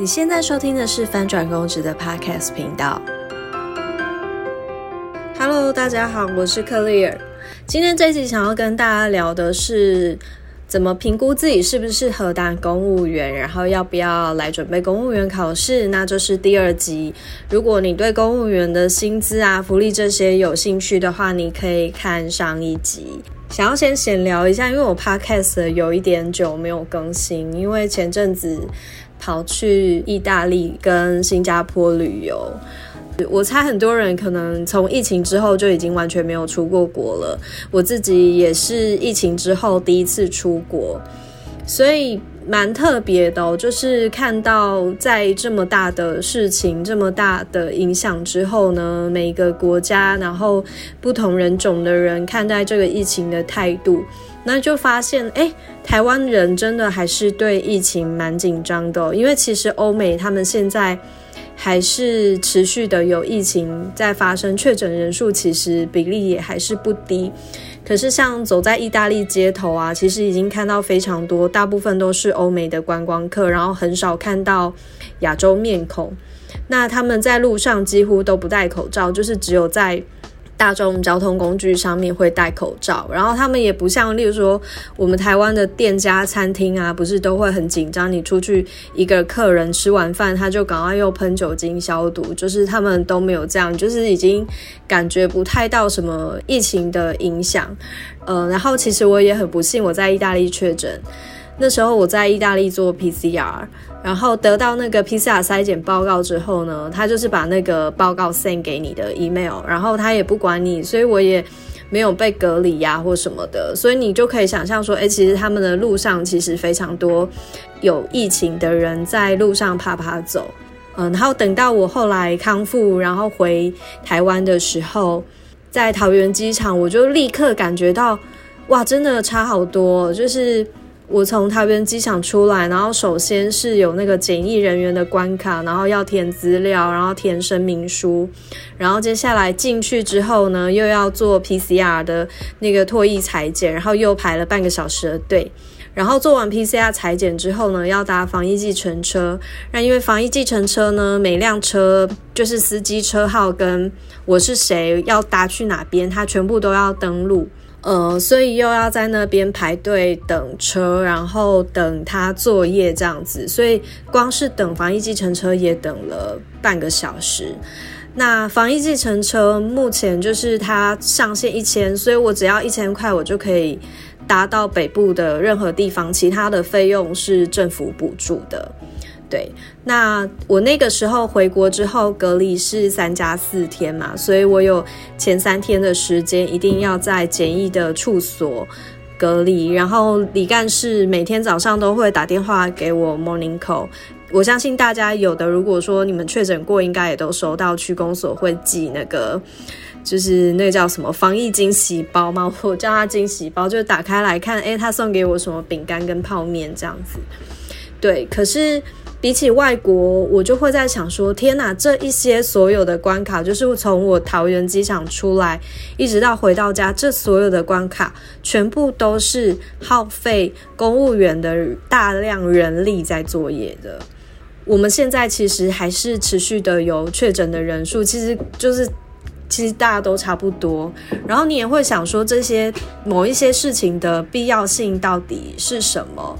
你现在收听的是翻转公职的 Podcast 频道。Hello，大家好，我是克丽尔。今天这集想要跟大家聊的是怎么评估自己是不是适合当公务员，然后要不要来准备公务员考试。那这是第二集。如果你对公务员的薪资啊、福利这些有兴趣的话，你可以看上一集。想要先闲聊一下，因为我 Podcast 有一点久没有更新，因为前阵子。跑去意大利跟新加坡旅游，我猜很多人可能从疫情之后就已经完全没有出过国了。我自己也是疫情之后第一次出国，所以蛮特别的。就是看到在这么大的事情、这么大的影响之后呢，每一个国家然后不同人种的人看待这个疫情的态度。那就发现，哎，台湾人真的还是对疫情蛮紧张的，因为其实欧美他们现在还是持续的有疫情在发生，确诊人数其实比例也还是不低。可是像走在意大利街头啊，其实已经看到非常多，大部分都是欧美的观光客，然后很少看到亚洲面孔。那他们在路上几乎都不戴口罩，就是只有在。大众交通工具上面会戴口罩，然后他们也不像，例如说我们台湾的店家、餐厅啊，不是都会很紧张？你出去一个客人吃完饭，他就赶快又喷酒精消毒，就是他们都没有这样，就是已经感觉不太到什么疫情的影响。呃，然后其实我也很不幸，我在意大利确诊。那时候我在意大利做 PCR，然后得到那个 PCR 筛检报告之后呢，他就是把那个报告 send 给你的 email，然后他也不管你，所以我也没有被隔离呀或什么的，所以你就可以想象说，哎，其实他们的路上其实非常多有疫情的人在路上啪啪走，嗯，然后等到我后来康复，然后回台湾的时候，在桃园机场，我就立刻感觉到，哇，真的差好多，就是。我从桃园机场出来，然后首先是有那个检疫人员的关卡，然后要填资料，然后填声明书，然后接下来进去之后呢，又要做 PCR 的那个唾液裁剪，然后又排了半个小时的队，然后做完 PCR 裁剪之后呢，要搭防疫计程车，那因为防疫计程车呢，每辆车就是司机车号跟我是谁，要搭去哪边，它全部都要登录。呃，所以又要在那边排队等车，然后等他作业这样子，所以光是等防疫计程车也等了半个小时。那防疫计程车目前就是它上限一千，所以我只要一千块，我就可以达到北部的任何地方，其他的费用是政府补助的。对，那我那个时候回国之后隔离是三加四天嘛，所以我有前三天的时间一定要在简易的处所隔离，然后李干事每天早上都会打电话给我 morning call。我相信大家有的，如果说你们确诊过，应该也都收到区公所会寄那个，就是那个叫什么防疫惊喜包吗？我叫它惊喜包，就打开来看，诶，他送给我什么饼干跟泡面这样子。对，可是。比起外国，我就会在想说：天哪，这一些所有的关卡，就是从我桃园机场出来，一直到回到家，这所有的关卡，全部都是耗费公务员的大量人力在作业的。我们现在其实还是持续的有确诊的人数，其实就是其实大家都差不多。然后你也会想说，这些某一些事情的必要性到底是什么？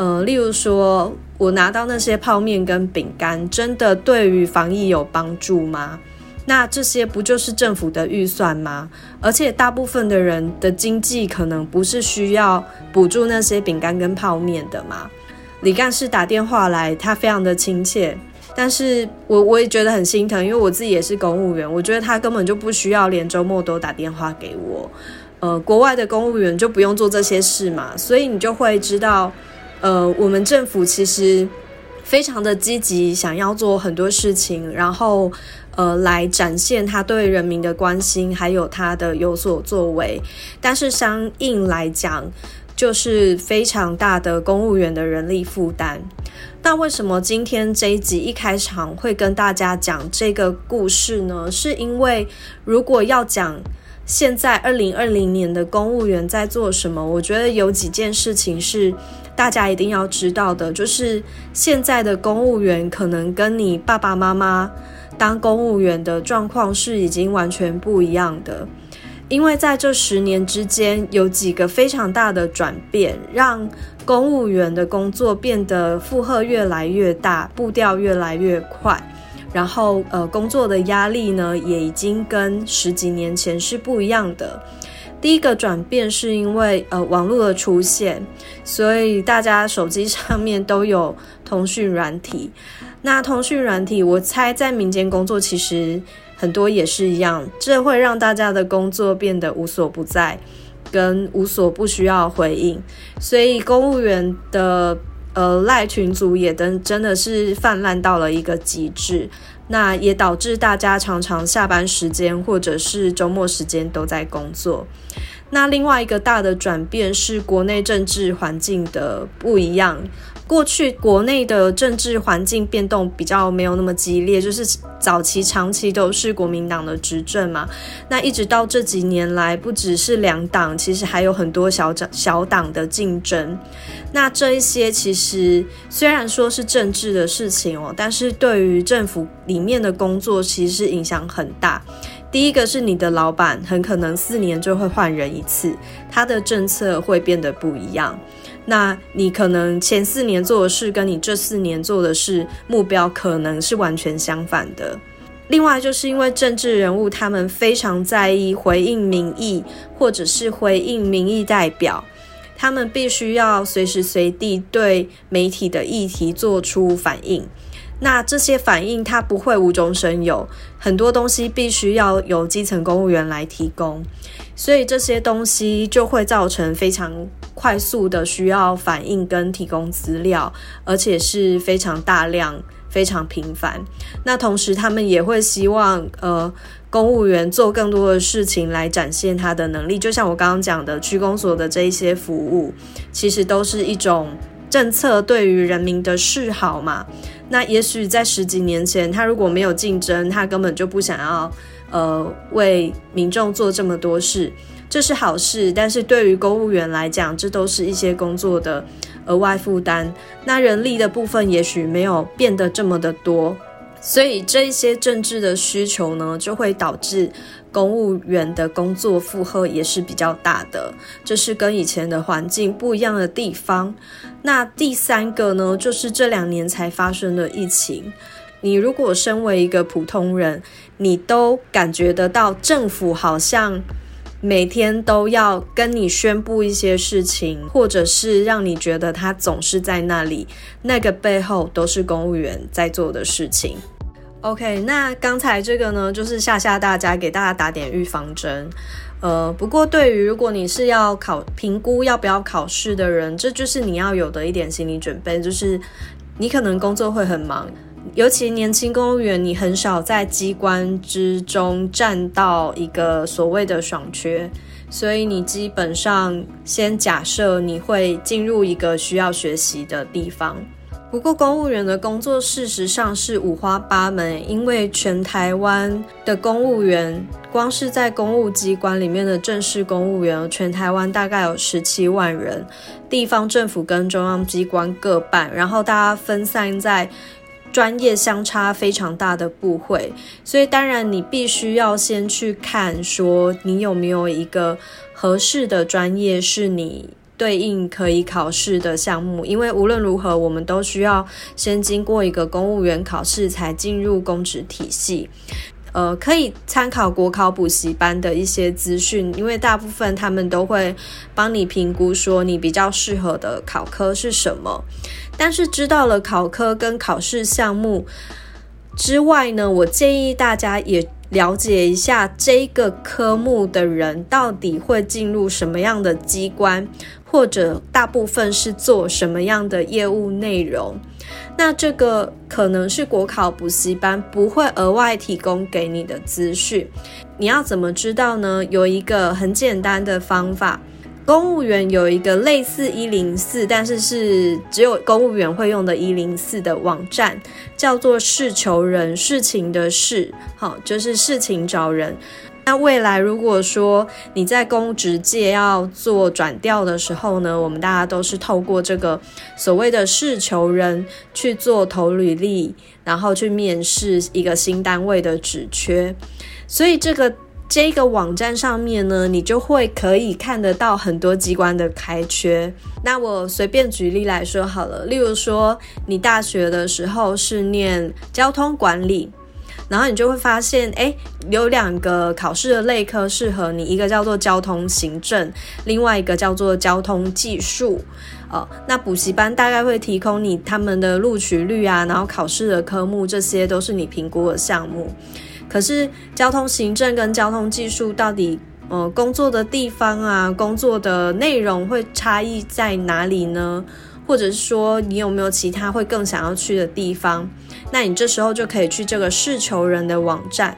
呃，例如说。我拿到那些泡面跟饼干，真的对于防疫有帮助吗？那这些不就是政府的预算吗？而且大部分的人的经济可能不是需要补助那些饼干跟泡面的吗？李干事打电话来，他非常的亲切，但是我我也觉得很心疼，因为我自己也是公务员，我觉得他根本就不需要连周末都打电话给我。呃，国外的公务员就不用做这些事嘛，所以你就会知道。呃，我们政府其实非常的积极，想要做很多事情，然后呃，来展现他对人民的关心，还有他的有所作为。但是相应来讲，就是非常大的公务员的人力负担。那为什么今天这一集一开场会跟大家讲这个故事呢？是因为如果要讲。现在二零二零年的公务员在做什么？我觉得有几件事情是大家一定要知道的，就是现在的公务员可能跟你爸爸妈妈当公务员的状况是已经完全不一样的。因为在这十年之间，有几个非常大的转变，让公务员的工作变得负荷越来越大，步调越来越快，然后呃，工作的压力呢，也已经跟十几年前是不一样的。第一个转变是因为呃网络的出现，所以大家手机上面都有通讯软体。那通讯软体，我猜在民间工作其实。很多也是一样，这会让大家的工作变得无所不在，跟无所不需要回应。所以公务员的呃赖群组也真真的是泛滥到了一个极致，那也导致大家常常下班时间或者是周末时间都在工作。那另外一个大的转变是国内政治环境的不一样。过去国内的政治环境变动比较没有那么激烈，就是早期长期都是国民党的执政嘛。那一直到这几年来，不只是两党，其实还有很多小党小党的竞争。那这一些其实虽然说是政治的事情哦，但是对于政府里面的工作其实是影响很大。第一个是你的老板很可能四年就会换人一次，他的政策会变得不一样。那你可能前四年做的事，跟你这四年做的事目标可能是完全相反的。另外，就是因为政治人物他们非常在意回应民意，或者是回应民意代表，他们必须要随时随地对媒体的议题做出反应。那这些反应它不会无中生有，很多东西必须要由基层公务员来提供，所以这些东西就会造成非常快速的需要反应跟提供资料，而且是非常大量、非常频繁。那同时，他们也会希望呃公务员做更多的事情来展现他的能力，就像我刚刚讲的区公所的这一些服务，其实都是一种政策对于人民的示好嘛。那也许在十几年前，他如果没有竞争，他根本就不想要，呃，为民众做这么多事，这是好事。但是对于公务员来讲，这都是一些工作的额外负担。那人力的部分也许没有变得这么的多。所以这一些政治的需求呢，就会导致公务员的工作负荷也是比较大的，这是跟以前的环境不一样的地方。那第三个呢，就是这两年才发生的疫情。你如果身为一个普通人，你都感觉得到政府好像。每天都要跟你宣布一些事情，或者是让你觉得他总是在那里，那个背后都是公务员在做的事情。OK，那刚才这个呢，就是吓吓大家，给大家打点预防针。呃，不过对于如果你是要考评估要不要考试的人，这就是你要有的一点心理准备，就是你可能工作会很忙。尤其年轻公务员，你很少在机关之中占到一个所谓的爽缺，所以你基本上先假设你会进入一个需要学习的地方。不过，公务员的工作事实上是五花八门，因为全台湾的公务员，光是在公务机关里面的正式公务员，全台湾大概有十七万人，地方政府跟中央机关各半，然后大家分散在。专业相差非常大的部会，所以当然你必须要先去看，说你有没有一个合适的专业是你对应可以考试的项目，因为无论如何，我们都需要先经过一个公务员考试才进入公职体系。呃，可以参考国考补习班的一些资讯，因为大部分他们都会帮你评估说你比较适合的考科是什么。但是知道了考科跟考试项目之外呢，我建议大家也了解一下这个科目的人到底会进入什么样的机关，或者大部分是做什么样的业务内容。那这个可能是国考补习班不会额外提供给你的资讯，你要怎么知道呢？有一个很简单的方法，公务员有一个类似一零四，但是是只有公务员会用的“一零四”的网站，叫做“事求人”，事情的事，好，就是事情找人。那未来如果说你在公职界要做转调的时候呢，我们大家都是透过这个所谓的试求人去做投履历，然后去面试一个新单位的职缺，所以这个。这个网站上面呢，你就会可以看得到很多机关的开缺。那我随便举例来说好了，例如说你大学的时候是念交通管理，然后你就会发现，哎，有两个考试的类科适合你，一个叫做交通行政，另外一个叫做交通技术。哦，那补习班大概会提供你他们的录取率啊，然后考试的科目，这些都是你评估的项目。可是交通行政跟交通技术到底，呃，工作的地方啊，工作的内容会差异在哪里呢？或者是说，你有没有其他会更想要去的地方？那你这时候就可以去这个试求人的网站，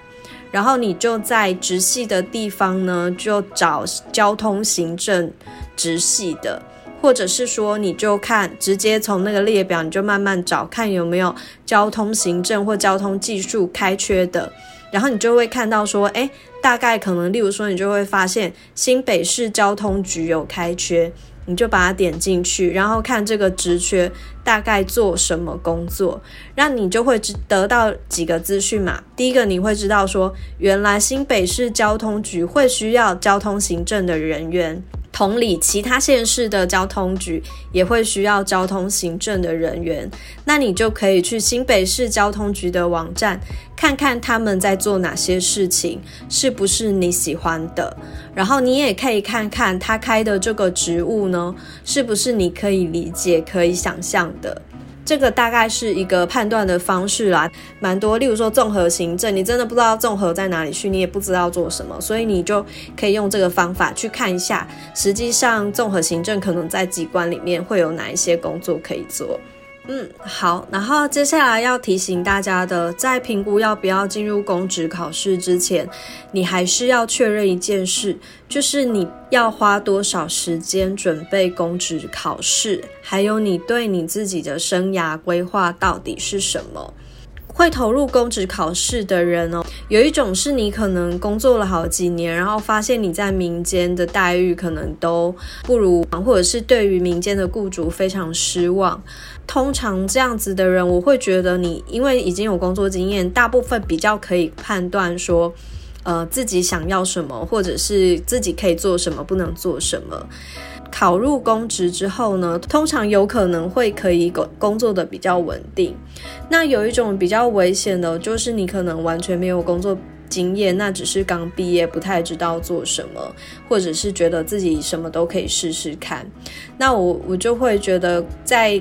然后你就在直系的地方呢，就找交通行政直系的，或者是说，你就看直接从那个列表，你就慢慢找，看有没有交通行政或交通技术开缺的。然后你就会看到说，哎，大概可能，例如说，你就会发现新北市交通局有开缺，你就把它点进去，然后看这个职缺大概做什么工作，那你就会得到几个资讯嘛。第一个，你会知道说，原来新北市交通局会需要交通行政的人员。同理，其他县市的交通局也会需要交通行政的人员，那你就可以去新北市交通局的网站看看他们在做哪些事情，是不是你喜欢的。然后你也可以看看他开的这个职务呢，是不是你可以理解、可以想象的。这个大概是一个判断的方式啦，蛮多。例如说综合行政，你真的不知道综合在哪里去，你也不知道做什么，所以你就可以用这个方法去看一下，实际上综合行政可能在机关里面会有哪一些工作可以做。嗯，好。然后接下来要提醒大家的，在评估要不要进入公职考试之前，你还是要确认一件事，就是你要花多少时间准备公职考试，还有你对你自己的生涯规划到底是什么。会投入公职考试的人哦，有一种是你可能工作了好几年，然后发现你在民间的待遇可能都不如，或者是对于民间的雇主非常失望。通常这样子的人，我会觉得你因为已经有工作经验，大部分比较可以判断说，呃，自己想要什么，或者是自己可以做什么，不能做什么。考入公职之后呢，通常有可能会可以工工作的比较稳定。那有一种比较危险的，就是你可能完全没有工作经验，那只是刚毕业，不太知道做什么，或者是觉得自己什么都可以试试看。那我我就会觉得，在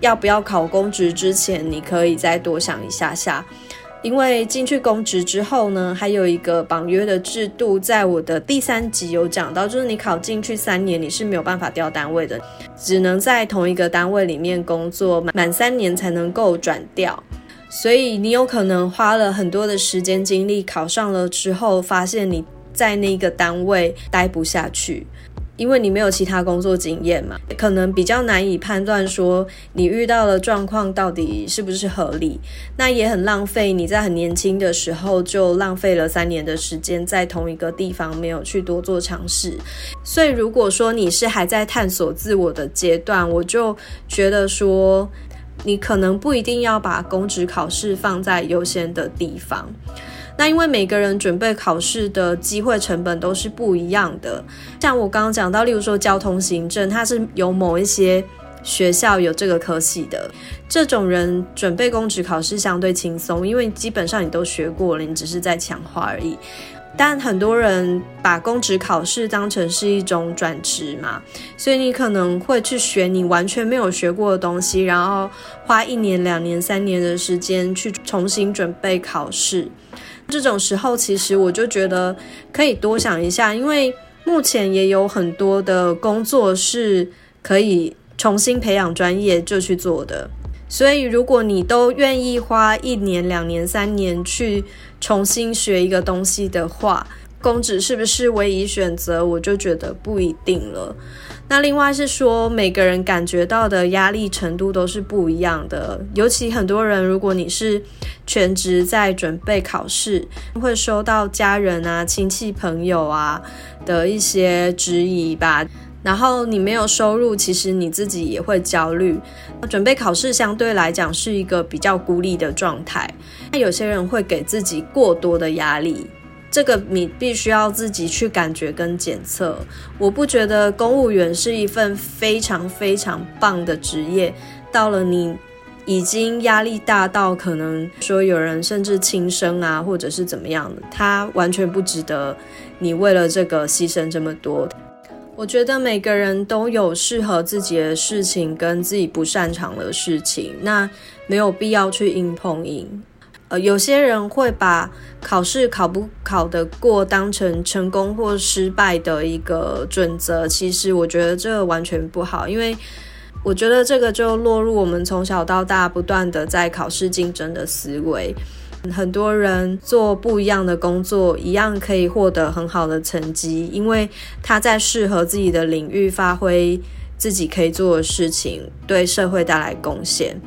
要不要考公职之前，你可以再多想一下下。因为进去公职之后呢，还有一个绑约的制度，在我的第三集有讲到，就是你考进去三年，你是没有办法调单位的，只能在同一个单位里面工作满三年才能够转调。所以你有可能花了很多的时间精力，考上了之后，发现你在那个单位待不下去。因为你没有其他工作经验嘛，可能比较难以判断说你遇到的状况到底是不是合理，那也很浪费你在很年轻的时候就浪费了三年的时间在同一个地方没有去多做尝试。所以如果说你是还在探索自我的阶段，我就觉得说你可能不一定要把公职考试放在优先的地方。那因为每个人准备考试的机会成本都是不一样的，像我刚刚讲到，例如说交通行政，它是有某一些学校有这个科系的，这种人准备公职考试相对轻松，因为基本上你都学过了，你只是在强化而已。但很多人把公职考试当成是一种转职嘛，所以你可能会去学你完全没有学过的东西，然后花一年、两年、三年的时间去重新准备考试。这种时候，其实我就觉得可以多想一下，因为目前也有很多的工作是可以重新培养专业就去做的。所以，如果你都愿意花一年、两年、三年去重新学一个东西的话，公职是不是唯一选择，我就觉得不一定了。那另外是说，每个人感觉到的压力程度都是不一样的。尤其很多人，如果你是全职在准备考试，会收到家人啊、亲戚朋友啊的一些质疑吧。然后你没有收入，其实你自己也会焦虑。准备考试相对来讲是一个比较孤立的状态。那有些人会给自己过多的压力。这个你必须要自己去感觉跟检测。我不觉得公务员是一份非常非常棒的职业。到了你已经压力大到可能说有人甚至轻生啊，或者是怎么样的，他完全不值得你为了这个牺牲这么多。我觉得每个人都有适合自己的事情跟自己不擅长的事情，那没有必要去硬碰硬。呃，有些人会把考试考不考得过当成成功或失败的一个准则，其实我觉得这完全不好，因为我觉得这个就落入我们从小到大不断的在考试竞争的思维。很多人做不一样的工作，一样可以获得很好的成绩，因为他在适合自己的领域发挥自己可以做的事情，对社会带来贡献。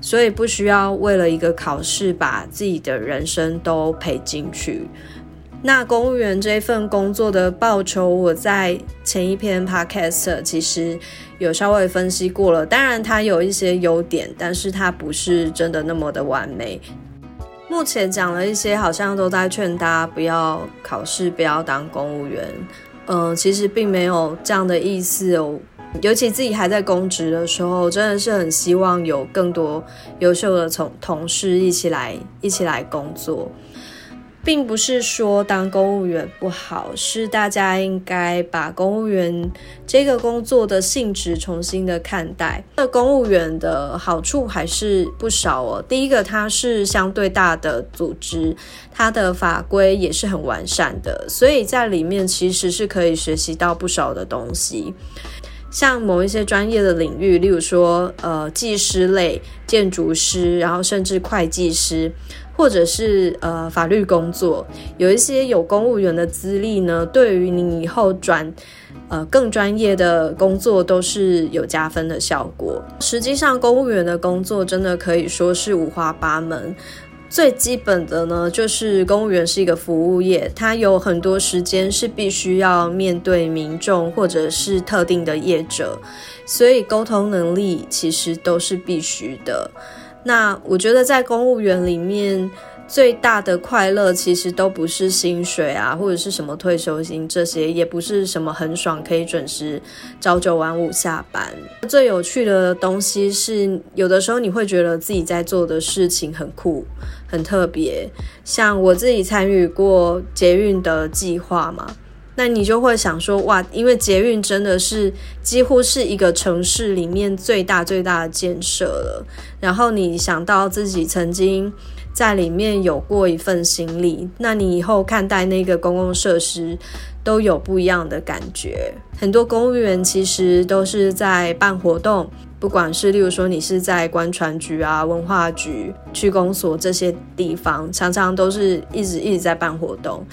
所以不需要为了一个考试把自己的人生都赔进去。那公务员这份工作的报酬，我在前一篇 podcast 其实有稍微分析过了。当然，它有一些优点，但是它不是真的那么的完美。目前讲了一些，好像都在劝大家不要考试，不要当公务员。嗯，其实并没有这样的意思哦。尤其自己还在公职的时候，真的是很希望有更多优秀的同同事一起来一起来工作，并不是说当公务员不好，是大家应该把公务员这个工作的性质重新的看待。那公务员的好处还是不少哦。第一个，它是相对大的组织，它的法规也是很完善的，所以在里面其实是可以学习到不少的东西。像某一些专业的领域，例如说，呃，技师类、建筑师，然后甚至会计师，或者是呃法律工作，有一些有公务员的资历呢，对于你以后转呃更专业的工作都是有加分的效果。实际上，公务员的工作真的可以说是五花八门。最基本的呢，就是公务员是一个服务业，它有很多时间是必须要面对民众或者是特定的业者，所以沟通能力其实都是必须的。那我觉得在公务员里面。最大的快乐其实都不是薪水啊，或者是什么退休金这些，也不是什么很爽可以准时朝九晚五下班。最有趣的东西是，有的时候你会觉得自己在做的事情很酷、很特别。像我自己参与过捷运的计划嘛，那你就会想说，哇，因为捷运真的是几乎是一个城市里面最大最大的建设了。然后你想到自己曾经。在里面有过一份心力，那你以后看待那个公共设施都有不一样的感觉。很多公务员其实都是在办活动，不管是例如说你是在官船局啊、文化局、区公所这些地方，常常都是一直一直在办活动。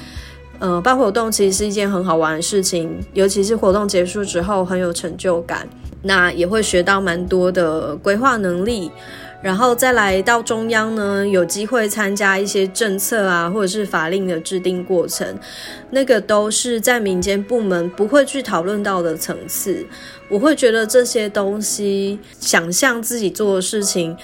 呃，办活动其实是一件很好玩的事情，尤其是活动结束之后很有成就感，那也会学到蛮多的规划能力。然后再来到中央呢，有机会参加一些政策啊，或者是法令的制定过程，那个都是在民间部门不会去讨论到的层次。我会觉得这些东西，想象自己做的事情，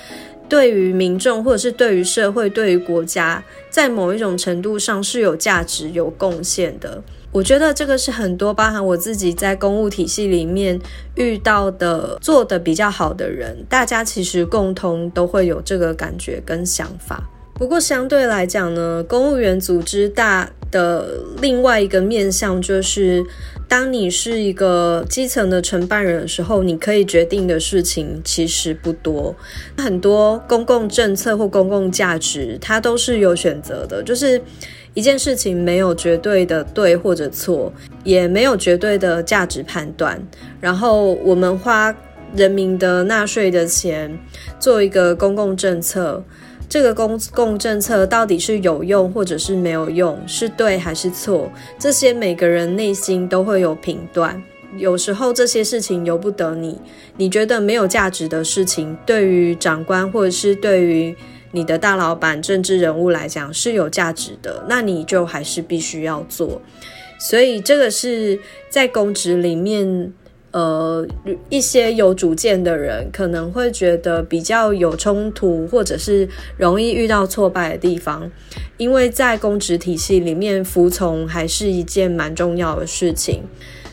对于民众或者是对于社会、对于国家，在某一种程度上是有价值、有贡献的。我觉得这个是很多包含我自己在公务体系里面遇到的做的比较好的人，大家其实共同都会有这个感觉跟想法。不过相对来讲呢，公务员组织大的另外一个面向就是，当你是一个基层的承办人的时候，你可以决定的事情其实不多。很多公共政策或公共价值，它都是有选择的，就是。一件事情没有绝对的对或者错，也没有绝对的价值判断。然后我们花人民的纳税的钱做一个公共政策，这个公共政策到底是有用或者是没有用，是对还是错，这些每个人内心都会有评断。有时候这些事情由不得你，你觉得没有价值的事情，对于长官或者是对于你的大老板、政治人物来讲是有价值的，那你就还是必须要做。所以这个是在公职里面。呃，一些有主见的人可能会觉得比较有冲突，或者是容易遇到挫败的地方，因为在公职体系里面，服从还是一件蛮重要的事情。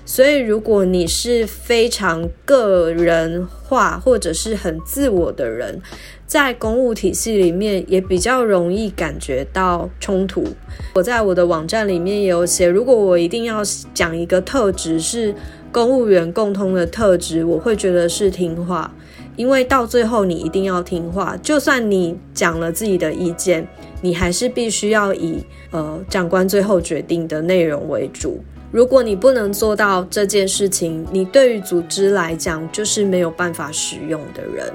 所以，如果你是非常个人化或者是很自我的人，在公务体系里面也比较容易感觉到冲突。我在我的网站里面也有写，如果我一定要讲一个特质是。公务员共通的特质，我会觉得是听话，因为到最后你一定要听话，就算你讲了自己的意见，你还是必须要以呃长官最后决定的内容为主。如果你不能做到这件事情，你对于组织来讲就是没有办法使用的人。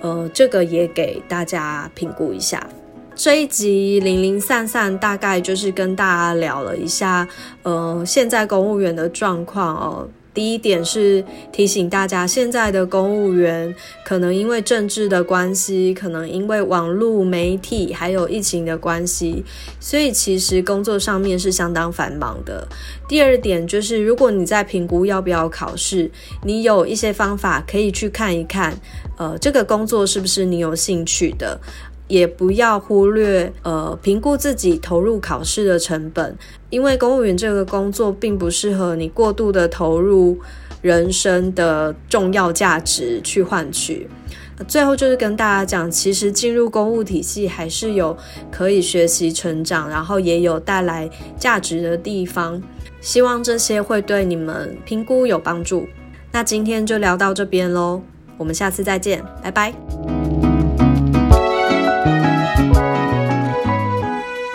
呃，这个也给大家评估一下。这一集零零散散，大概就是跟大家聊了一下，呃，现在公务员的状况哦。第一点是提醒大家，现在的公务员可能因为政治的关系，可能因为网络媒体还有疫情的关系，所以其实工作上面是相当繁忙的。第二点就是，如果你在评估要不要考试，你有一些方法可以去看一看，呃，这个工作是不是你有兴趣的。也不要忽略，呃，评估自己投入考试的成本，因为公务员这个工作并不适合你过度的投入人生的重要价值去换取。最后就是跟大家讲，其实进入公务体系还是有可以学习成长，然后也有带来价值的地方。希望这些会对你们评估有帮助。那今天就聊到这边喽，我们下次再见，拜拜。